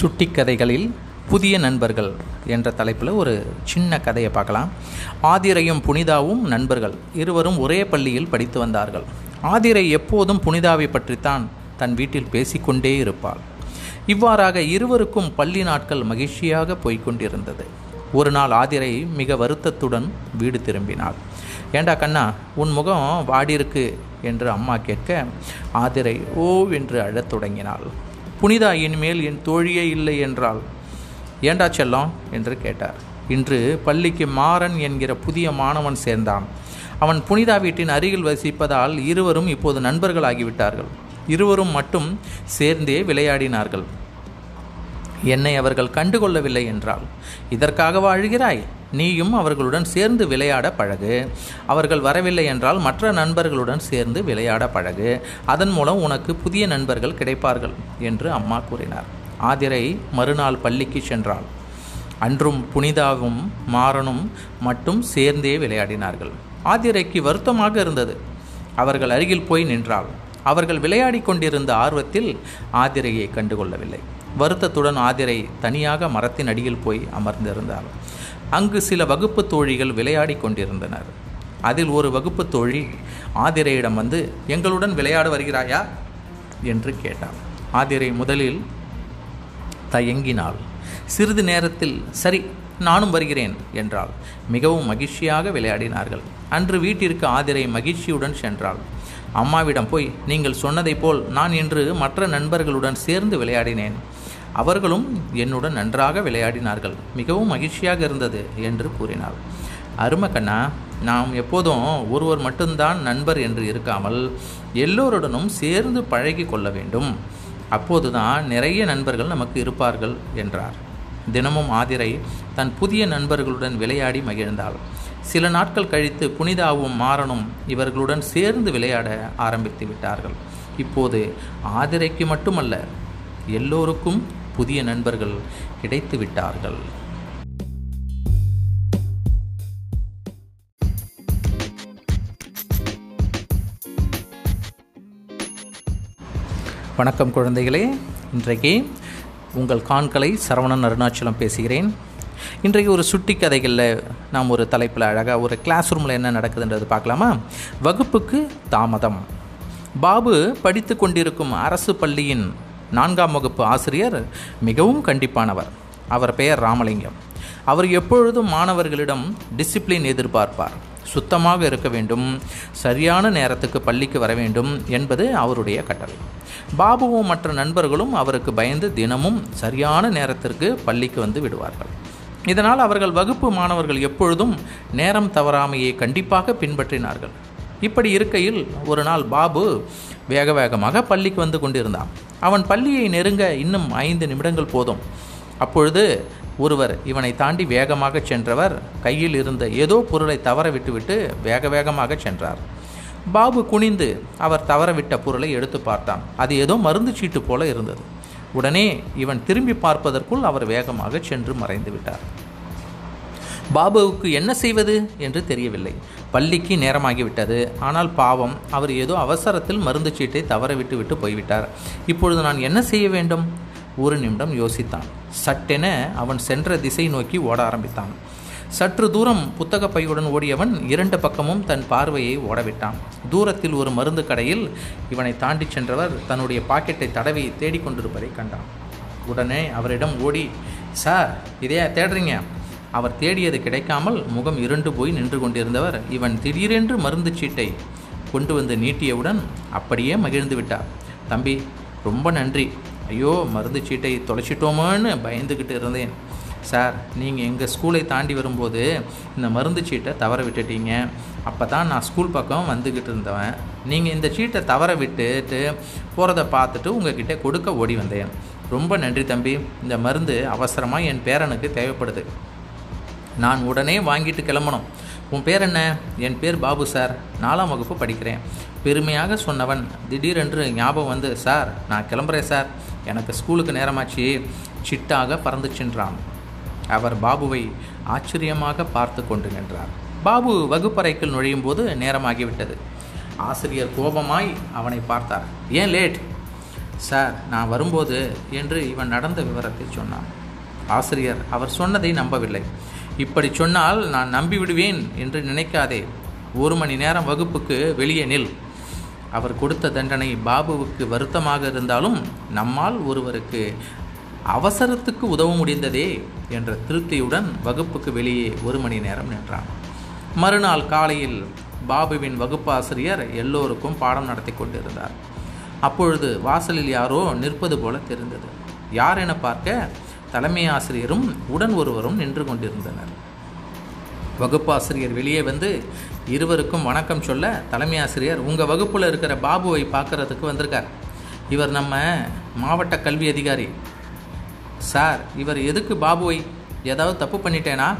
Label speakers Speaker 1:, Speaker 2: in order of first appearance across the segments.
Speaker 1: சுட்டி கதைகளில் புதிய நண்பர்கள் என்ற தலைப்பில் ஒரு சின்ன கதையை பார்க்கலாம். ஆதிரையும் புனிதாவும் நண்பர்கள். இருவரும் ஒரே பள்ளியில் படித்து வந்தார்கள். ஆதிரை எப்போதும் புனிதாவை பற்றித்தான் தன் வீட்டில் பேசிக்கொண்டே இருப்பாள். இவ்வாறாக இருவருக்கும் பள்ளி நாட்கள் மகிழ்ச்சியாக போய்க்கொண்டிருந்தது ஒரு நாள் ஆதிரை மிக வருத்தத்துடன் வீடு திரும்பினாள். ஏண்டா கண்ணா உன் முகம் வாடியிருக்கு என்று அம்மா கேட்க ஆதிரை ஓ என்று அழத் தொடங்கினாள். புனிதா இனிமேல் என் தோழியே இல்லை என்றாள். ஏண்டா செல்லம்? என்று கேட்டார். இன்று பள்ளிக்கு மாறன் என்கிற புதிய மாணவன் சேர்ந்தான். அவன் புனிதா வீட்டின் அருகில் வசிப்பதால் இருவரும் இப்போது நண்பர்களாகிவிட்டார்கள். இருவரும் மட்டும் சேர்ந்தே விளையாடினார்கள். என்னை அவர்கள் கண்டுகொள்ளவில்லை என்றால் இதற்காக அழுகிறாய்? நீயும் அவர்களுடன் சேர்ந்து விளையாட பழகு. அவர்கள் வரவில்லை என்றால் மற்ற நண்பர்களுடன் சேர்ந்து விளையாட பழகு. அதன் மூலம் உனக்கு புதிய நண்பர்கள் கிடைப்பார்கள் என்று அம்மா கூறினார். ஆதிரை மறுநாள் பள்ளிக்கு சென்றாள். அன்றும் புனிதாவும் மாறனும் மட்டும் சேர்ந்தே விளையாடினார்கள். ஆதிரைக்கு வருத்தமாக இருந்தது. அவர்கள் அருகில் போய் நின்றாள். அவர்கள் விளையாடி கொண்டிருந்த ஆர்வத்தில் ஆதிரையை கண்டுகொள்ளவில்லை. வருத்தத்துடன் ஆதிரை தனியாக மரத்தின் அடியில் போய் அமர்ந்திருந்தாள். அங்கு சில வகுப்பு தோழிகள் விளையாடி கொண்டிருந்தனர். அதில் ஒரு வகுப்பு தோழி ஆதிரையிடம் வந்து எங்களுடன் விளையாட வருகிறாயா? என்று கேட்டார் ஆதிரை முதலில் தயங்கினாள். சிறிது நேரத்தில் சரி நானும் வருகிறேன் என்றாள். மிகவும் மகிழ்ச்சியாக விளையாடினார்கள். அன்று வீட்டிற்கு ஆதிரை மகிழ்ச்சியுடன் சென்றாள். அம்மாவிடம் போய் நீங்கள் சொன்னதைப் போல் நான் இன்று மற்ற நண்பர்களுடன் சேர்ந்து விளையாடினேன். அவர்களும் என்னுடன் நன்றாக விளையாடினார்கள். மிகவும் மகிழ்ச்சியாக இருந்தது என்று கூறினார் அருமக்கண்ணா நாம் எப்போதும் ஒருவர் மட்டும்தான் நண்பர் என்று இருக்காமல் எல்லோருடனும் சேர்ந்து பழகி கொள்ள வேண்டும். அப்போதுதான் நிறைய நண்பர்கள் நமக்கு இருப்பார்கள் என்றார். தினமும் ஆதிரை தன் புதிய நண்பர்களுடன் விளையாடி மகிழ்ந்தாள். சில நாட்கள் கழித்து புனிதாவும் மாறனும் இவர்களுடன் சேர்ந்து விளையாட ஆரம்பித்து விட்டார்கள். இப்போது ஆதிரைக்கு மட்டுமல்ல எல்லோருக்கும் புதிய நண்பர்கள் கிடைத்து விட்டார்கள். வணக்கம் குழந்தைகளே. இன்றைக்கு உங்கள் காண்களை சரவணன் அருணாச்சலம் பேசுகிறேன். இன்றைக்கு ஒரு சுட்டி கதைகளில் நாம் ஒரு தலைப்பில் அழகாக ஒரு கிளாஸ் ரூமில் என்ன நடக்குதுன்றது பார்க்கலாமா? வகுப்புக்கு தாமதம். பாபு படித்து கொண்டிருக்கும் அரசு பள்ளியின் நான்காம் வகுப்பு ஆசிரியர் மிகவும் கண்டிப்பானவர். அவர் பெயர் ராமலிங்கம். அவர் எப்பொழுதும் மாணவர்களிடம் டிசிப்ளின் எதிர்பார்ப்பார். சுத்தமாக இருக்க வேண்டும். சரியான நேரத்துக்கு பள்ளிக்கு வர வேண்டும் என்பது அவருடைய கட்டளை. பாபுவும் மற்ற நண்பர்களும் அவருக்கு பயந்து தினமும் சரியான நேரத்திற்கு பள்ளிக்கு வந்து விடுவார்கள். இதனால் அவர்கள் வகுப்பு மாணவர்கள் எப்பொழுதும் நேரம் தவறாமையை கண்டிப்பாக பின்பற்றினார்கள். இப்படி இருக்கையில் ஒரு நாள் பாபு வேக வேகமாக பள்ளிக்கு வந்து கொண்டிருந்தான். அவன் பள்ளியை நெருங்க இன்னும் ஐந்து நிமிடங்கள் போதும். அப்பொழுது ஒருவர் இவனை தாண்டி வேகமாக சென்றவர் கையில் இருந்த ஏதோ பொருளை தவற விட்டுவிட்டு வேக வேகமாக சென்றார். பாபு குனிந்து அவர் தவறவிட்ட பொருளை எடுத்து பார்த்தான். அது ஏதோ மருந்து சீட்டு போல இருந்தது. உடனே இவன் திரும்பி பார்ப்பதற்குள் அவர் வேகமாக சென்று மறைந்து விட்டார். பாபுவுக்கு என்ன செய்வது என்று தெரியவில்லை. பள்ளிக்கு நேரமாகிவிட்டது. ஆனால் பாவம் அவர் ஏதோ அவசரத்தில் மருந்து சீட்டை தவற விட்டு விட்டு போய்விட்டார். இப்பொழுது நான் என்ன செய்ய வேண்டும்? ஒரு நிமிடம் யோசித்தான். சட்டென அவன் சென்ற திசை நோக்கி ஓட ஆரம்பித்தான். சற்று தூரம் புத்தக பையுடன் ஓடியவன் இரண்டு பக்கமும் தன் பார்வையை ஓடவிட்டான். தூரத்தில் ஒரு மருந்து கடையில் இவனை தாண்டி சென்றவர் தன்னுடைய பாக்கெட்டை தடவி தேடிக்கொண்டிருப்பதை கண்டான். உடனே அவரிடம் ஓடி சார் இதையா தேடுறீங்க? அவர் தேடியது கிடைக்காமல் முகம் இருண்டு போய் நின்று கொண்டிருந்தவர் இவன் திடீரென்று மருந்து சீட்டை கொண்டு வந்து நீட்டியவுடன் அப்படியே மகிழ்ந்து விட்டார். தம்பி ரொம்ப நன்றி. ஐயோ மருந்து சீட்டை தொலைச்சிட்டோமோன்னு பயந்துக்கிட்டு இருந்தேன். சார் நீங்கள் எங்கள் ஸ்கூலை தாண்டி வரும்போது இந்த மருந்து சீட்டை தவற விட்டுட்டீங்க. அப்போ தான் நான் ஸ்கூல் பக்கம் வந்துக்கிட்டு இருந்தவன். நீங்கள் இந்த சீட்டை தவற விட்டுட்டு போகிறத பார்த்துட்டு உங்ககிட்ட கொடுக்க ஓடி வந்தேன். ரொம்ப நன்றி தம்பி. இந்த மருந்து அவசரமாக என் பேரனுக்கு தேவைப்படுது. நான் உடனே வாங்கிட்டு கிளம்பணும். உன் பேர் என்ன? என் பேர் பாபு சார். நாலாம் வகுப்பு படிக்கிறேன். பெருமையாக சொன்னவன் திடீரென்று ஞாபகம் வந்து சார் நான் கிளம்புறேன் சார். எனக்கு ஸ்கூலுக்கு நேரமாச்சு. சிட்டாக பறந்து சென்றான். அவர் பாபுவை ஆச்சரியமாக பார்த்து கொண்டு நின்றார். பாபு வகுப்பறைக்குள் நுழையும் போது நேரமாகிவிட்டது. ஆசிரியர் கோபமாய் அவனை பார்த்தார். ஏன் லேட்? சார் நான் வரும்போது என்று இவன் நடந்த விவரத்தை சொன்னான். ஆசிரியர் அவர் சொன்னதை நம்பவில்லை. இப்படி சொன்னால் நான் நம்பி விடுவேன் என்று நினைக்காதே. ஒரு மணி நேரம் வகுப்புக்கு வெளியே நில். அவர் கொடுத்த தண்டனை பாபுவுக்கு வருத்தமாக இருந்தாலும் நம்மால் ஒருவருக்கு அவசரத்துக்கு உதவ முடிந்ததே என்ற திருப்தியுடன் வகுப்புக்கு வெளியே ஒரு மணி நேரம் நின்றான். மறுநாள் காலையில் பாபுவின் வகுப்பாசிரியர் எல்லோருக்கும் பாடம் நடத்தி கொண்டிருந்தார். அப்பொழுது வாசலில் யாரோ நிற்பது போல தெரிந்தது. யார் என பார்க்க? தலைமை ஆசிரியரும் உடன் ஒருவரும் நின்று கொண்டிருந்தனர். வகுப்பாசிரியர் வெளியே வந்து இருவருக்கும் வணக்கம் சொல்ல தலைமை ஆசிரியர் உங்கள் வகுப்பில் இருக்கிற பாபுவை பார்க்கறதுக்கு வந்திருக்கார். இவர் நம்ம மாவட்ட கல்வி அதிகாரி. சார் இவர் எதுக்கு பாபுவை ஏதாவது தப்பு பண்ணிட்டேனா?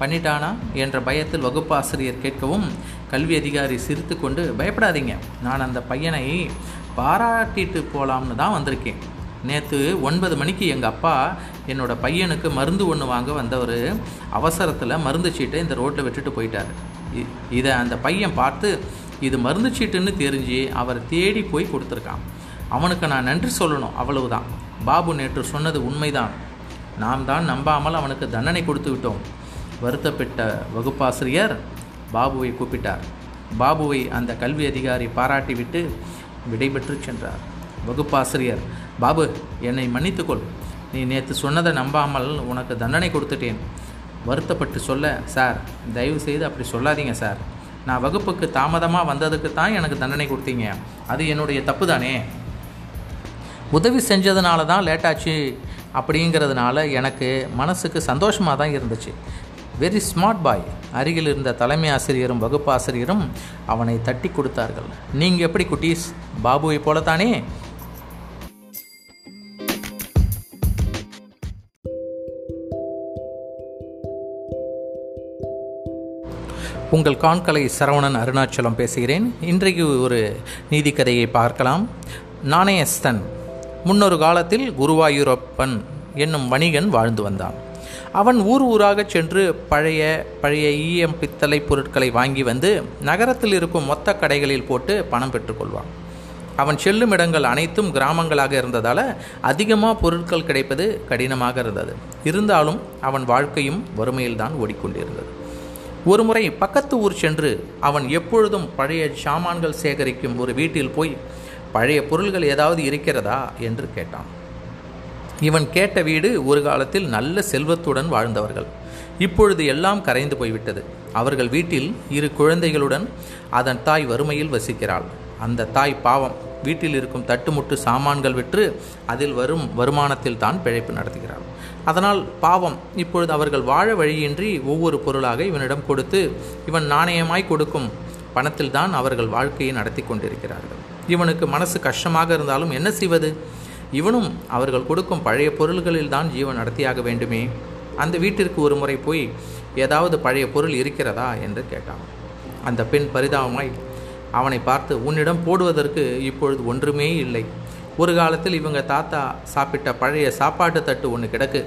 Speaker 1: பண்ணிட்டானா? என்ற பயத்தில் வகுப்பாசிரியர் கேட்கவும் கல்வி அதிகாரி சிரித்து கொண்டு பயப்படாதீங்க. நான் அந்த பையனை பாராட்டிட்டு போகலாம்னு தான் வந்திருக்கேன். நேற்று ஒன்பது மணிக்கு எங்கள் அப்பா என்னோட பையனுக்கு மருந்து ஒன்று வாங்க வந்தவர். அவசரத்தில் மருந்து சீட்டை இந்த ரோட்டில் விட்டுட்டு போயிட்டார். இ- இதை அந்த பையன் பார்த்து இது மருந்து சீட்டுன்னு தெரிஞ்சு அவர் தேடி போய் கொடுத்துருக்கான். அவனுக்கு நான் நன்றி சொல்லணும் அவ்வளவுதான். பாபு நேற்று சொன்னது உண்மைதான். நாம் தான் நம்பாமல் அவனுக்கு தண்டனை கொடுத்து விட்டோம். வருத்தப்பட்ட வகுப்பாசிரியர் பாபுவை கூப்பிட்டார். பாபுவை அந்த கல்வி அதிகாரி பாராட்டிவிட்டு விடைபெற்று சென்றார். வகுப்பாசிரியர் பாபு என்னை மன்னித்துக்கொள். நீ நேற்று சொன்னதை நம்பாமல் உனக்கு தண்டனை கொடுத்துட்டேன். வருத்தப்பட்டு சொல்ல சார் தயவு செய்து அப்படி சொல்லாதீங்க சார். நான் வகுப்புக்கு தாமதமாக வந்ததுக்கு தான் எனக்கு தண்டனை கொடுத்தீங்க. அது என்னுடைய தப்பு தானே உதவி செஞ்சதுனால தான் லேட்டாச்சு அப்படிங்கிறதுனால எனக்கு மனசுக்கு சந்தோஷமாக தான் இருந்துச்சு. வெரி ஸ்மார்ட் பாய் அருகில் இருந்த தலைமை ஆசிரியரும் வகுப்பு ஆசிரியரும் அவனை தட்டி கொடுத்தார்கள். நீங்கள் எப்படி குட்டீஸ்? பாபுவை போலத்தானே? உங்கள் காண்கலை சரவணன் அருணாச்சலம் பேசுகிறேன். இன்றைக்கு ஒரு நீதிக்கதையை பார்க்கலாம். நாணயஸ்தன். முன்னொரு காலத்தில் குருவாயூரப்பன் என்னும் வணிகன் வாழ்ந்து வந்தான். அவன் ஊர் ஊராக சென்று பழைய பழைய ஈயம் பித்தளை பொருட்களை வாங்கி வந்து நகரத்தில் இருக்கும் மொத்த கடைகளில் போட்டு பணம் பெற்றுக்கொள்வான் அவன் செல்லும் இடங்கள் அனைத்தும் கிராமங்களாக இருந்ததால் அதிகமாக பொருட்கள் கிடைப்பது கடினமாக இருந்தது. இருந்தாலும் அவன் வாழ்க்கையும் வறுமையில்தான் ஓடிக்கொண்டிருந்தது. ஒருமுறை பக்கத்து ஊர் சென்று அவன் எப்பொழுதும் பழைய சாமான்கள் சேகரிக்கும் ஒரு வீட்டில் போய் பழைய பொருள்கள் ஏதாவது இருக்கிறதா? என்று கேட்டான். இவன் கேட்ட வீடு ஒரு காலத்தில் நல்ல செல்வத்துடன் வாழ்ந்தவர்கள். இப்பொழுது எல்லாம் கரைந்து போய்விட்டது. அவர்கள் வீட்டில் இரு குழந்தைகளுடன் அதன் தாய் வறுமையில் வசிக்கிறாள். அந்த தாய் பாவம் வீட்டில் இருக்கும் தட்டுமுட்டு சாமான்கள் விற்று அதில் வரும் வருமானத்தில் தான் பிழைப்பு நடத்துகிறாள். அதனால் பாவம் இப்பொழுது அவர்கள் வாழ வழியின்றி ஒவ்வொரு பொருளாக இவனிடம் கொடுத்து இவன் நாணயமாய் கொடுக்கும் பணத்தில் தான் அவர்கள் வாழ்க்கையை நடத்தி கொண்டிருக்கிறார்கள். இவனுக்கு மனசு கஷ்டமாக இருந்தாலும் என்ன செய்வது? இவனும் அவர்கள் கொடுக்கும் பழைய பொருள்களில் தான் ஜீவன் நடத்தியாக வேண்டுமே. அந்த வீட்டிற்கு ஒரு முறை போய் ஏதாவது பழைய பொருள் இருக்கிறதா? என்று கேட்டான். அந்த பெண் பரிதாபமாய் அவனை பார்த்து உன்னிடம் போடுவதற்கு இப்பொழுது ஒன்றுமே இல்லை. ஒரு காலத்தில் இவங்க தாத்தா சாப்பிட்ட பழைய சாப்பாட்டு தட்டு ஒன்று கிடக்கு.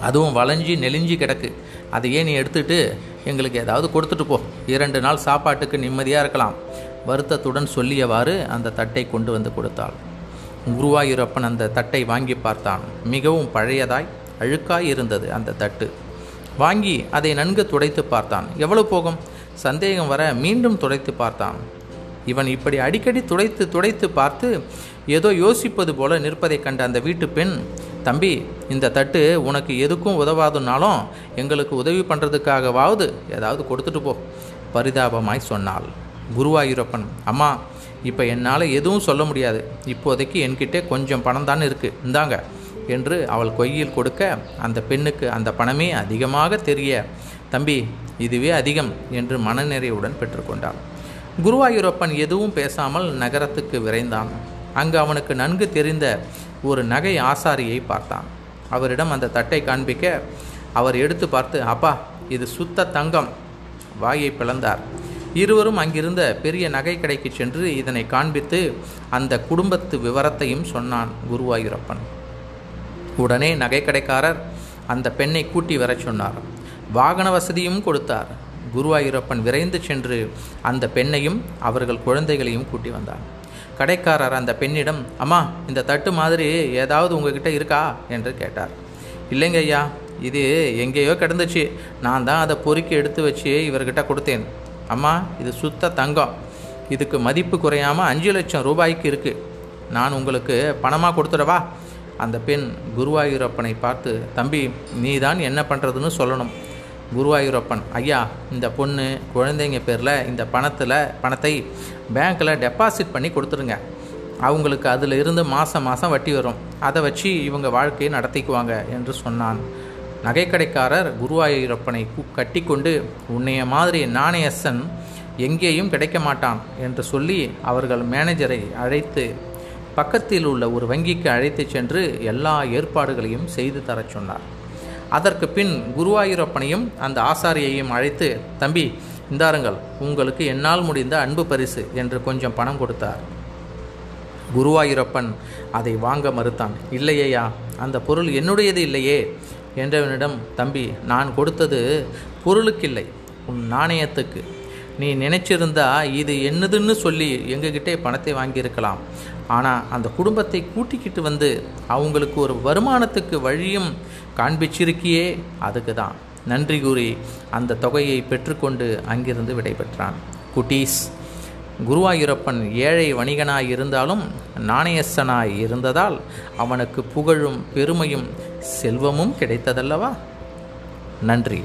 Speaker 1: அதுவும் வளைஞ்சி நெளிஞ்சி கிடக்கு. அதை நீ எடுத்துட்டு எங்களுக்கு ஏதாவது கொடுத்துட்டு போ. இரண்டு நாள் சாப்பாட்டுக்கு நிம்மதியாக இருக்கலாம். வருத்தத்துடன் சொல்லியவாறு அந்த தட்டை கொண்டு வந்து கொடுத்தாள். குருவாயூரப்பன் அந்த தட்டை வாங்கி பார்த்தான். மிகவும் பழையதாய் அழுக்காய் இருந்தது அந்த தட்டு. வாங்கி அதை நன்கு துடைத்து பார்த்தான். எவ்வளவு போகும்? சந்தேகம் வர மீண்டும் துடைத்து பார்த்தான். இவன் இப்படி அடிக்கடி துடைத்து துடைத்து பார்த்து ஏதோ யோசிப்பது போல நிற்பதைக் கண்ட அந்த வீட்டு பெண் தம்பி இந்த தட்டு உனக்கு எதுக்கும் உதவாதுனாலும் எங்களுக்கு உதவி பண்ணுறதுக்காகவாவது ஏதாவது கொடுத்துட்டு போ பரிதாபமாய் சொன்னாள் குருவாயூரப்பன். அம்மா இப்போ என்னால் எதுவும் சொல்ல முடியாது. இப்போதைக்கு என்கிட்டே கொஞ்சம் பணம் தான் இருக்குது இந்தாங்க என்று அவள் கொய்யில் கொடுக்க அந்த பெண்ணுக்கு அந்த பணமே அதிகமாக தெரிய தம்பி இதுவே அதிகம் என்று மனநிறைவுடன் பெற்றுக்கொண்டாள் குருவாயூரப்பன் எதுவும் பேசாமல் நகரத்துக்கு விரைந்தான். அங்கு அவனுக்கு நன்கு தெரிந்த ஒரு நகை ஆசாரியை பார்த்தான். அவரிடம் அந்த தட்டை காண்பிக்க அவர் எடுத்து பார்த்து அப்பா இது சுத்த தங்கம். வாயை பிளந்தார். இருவரும் அங்கிருந்த பெரிய நகை கடைக்கு சென்று இதனை காண்பித்து அந்த குடும்பத்து விவரத்தையும் சொன்னான் குருவாயூரப்பன். உடனே நகைக்கடைக்காரர் அந்த பெண்ணை கூட்டி வரச் சொன்னார். வாகன வசதியும் கொடுத்தார். குருவாயூரப்பன் விரைந்து சென்று அந்த பெண்ணையும் அவர்கள் குழந்தைகளையும் கூட்டி வந்தார் கடைக்காரர் அந்த பெண்ணிடம் அம்மா இந்த தட்டு மாதிரி ஏதாவது உங்ககிட்ட இருக்கா? என்று கேட்டார். இல்லைங்க ஐயா இது எங்கேயோ கிடந்துச்சு. நான் தான் அதை பொறுக்கி எடுத்து வச்சு இவர்கிட்ட கொடுத்தேன். அம்மா இது சுத்த தங்கம். இதுக்கு மதிப்பு குறையாமல் அஞ்சு லட்சம் ரூபாய்க்கு இருக்குது நான் உங்களுக்கு பணமாக கொடுத்துடவா? அந்த பெண் குருவாயூரப்பனை பார்த்து தம்பி நீ தான் என்ன பண்ணுறதுன்னு சொல்லணும். குருவாயூரப்பன். ஐயா இந்த பொண்ணு குழந்தைங்க பேரில் இந்த பணத்தில் பணத்தை பேங்க்கில் டெபாசிட் பண்ணி கொடுத்துருங்க. அவங்களுக்கு அதில் இருந்து மாதம் மாதம் வட்டி வரும். அதை வச்சு இவங்க வாழ்க்கையை நடத்திக்குவாங்க என்று சொன்னான். நகைக்கடைக்காரர் குருவாயூரப்பனை கட்டி கொண்டு உன்னைய மாதிரி நாணயசன் எங்கேயும் கிடைக்க மாட்டான் என்று சொல்லி அவர்கள் மேனேஜரை அழைத்து பக்கத்தில் உள்ள ஒரு வங்கிக்கு அழைத்து சென்று எல்லா ஏற்பாடுகளையும் செய்து தரச் சொன்னார். அதற்கு பின் குருவாயூரப்பனையும் அந்த ஆசாரியையும் அழைத்து தம்பி இந்தாருங்கள் உங்களுக்கு என்னால் முடிந்த அன்பு பரிசு என்று கொஞ்சம் பணம் கொடுத்தார். குருவாயூரப்பன் அதை வாங்க மறுத்தான். இல்லையா அந்த பொருள் என்னுடையது இல்லையே என்றவனிடம் தம்பி நான் கொடுத்தது பொருளுக்கில்லை உன் நாணயத்துக்கு. நீ நினைச்சிருந்தா இது என்னதுன்னு சொல்லி எங்ககிட்டே பணத்தை வாங்கியிருக்கலாம். ஆனால் அந்த குடும்பத்தை கூட்டிக்கிட்டு வந்து அவங்களுக்கு ஒரு வருமானத்துக்கு வழியும் காண்பிச்சிருக்கியே அதுக்கு தான் நன்றி கூறி அந்த தொகையை பெற்றுக்கொண்டு அங்கிருந்து விடைபெற்றான். குட்டீஸ் குருவாயூரப்பன் ஏழை வணிகனாய் இருந்தாலும் நாணயஸ்தனாய் இருந்ததால் அவனுக்கு புகழும் பெருமையும் செல்வமும் கிடைத்ததல்லவா? நன்றி.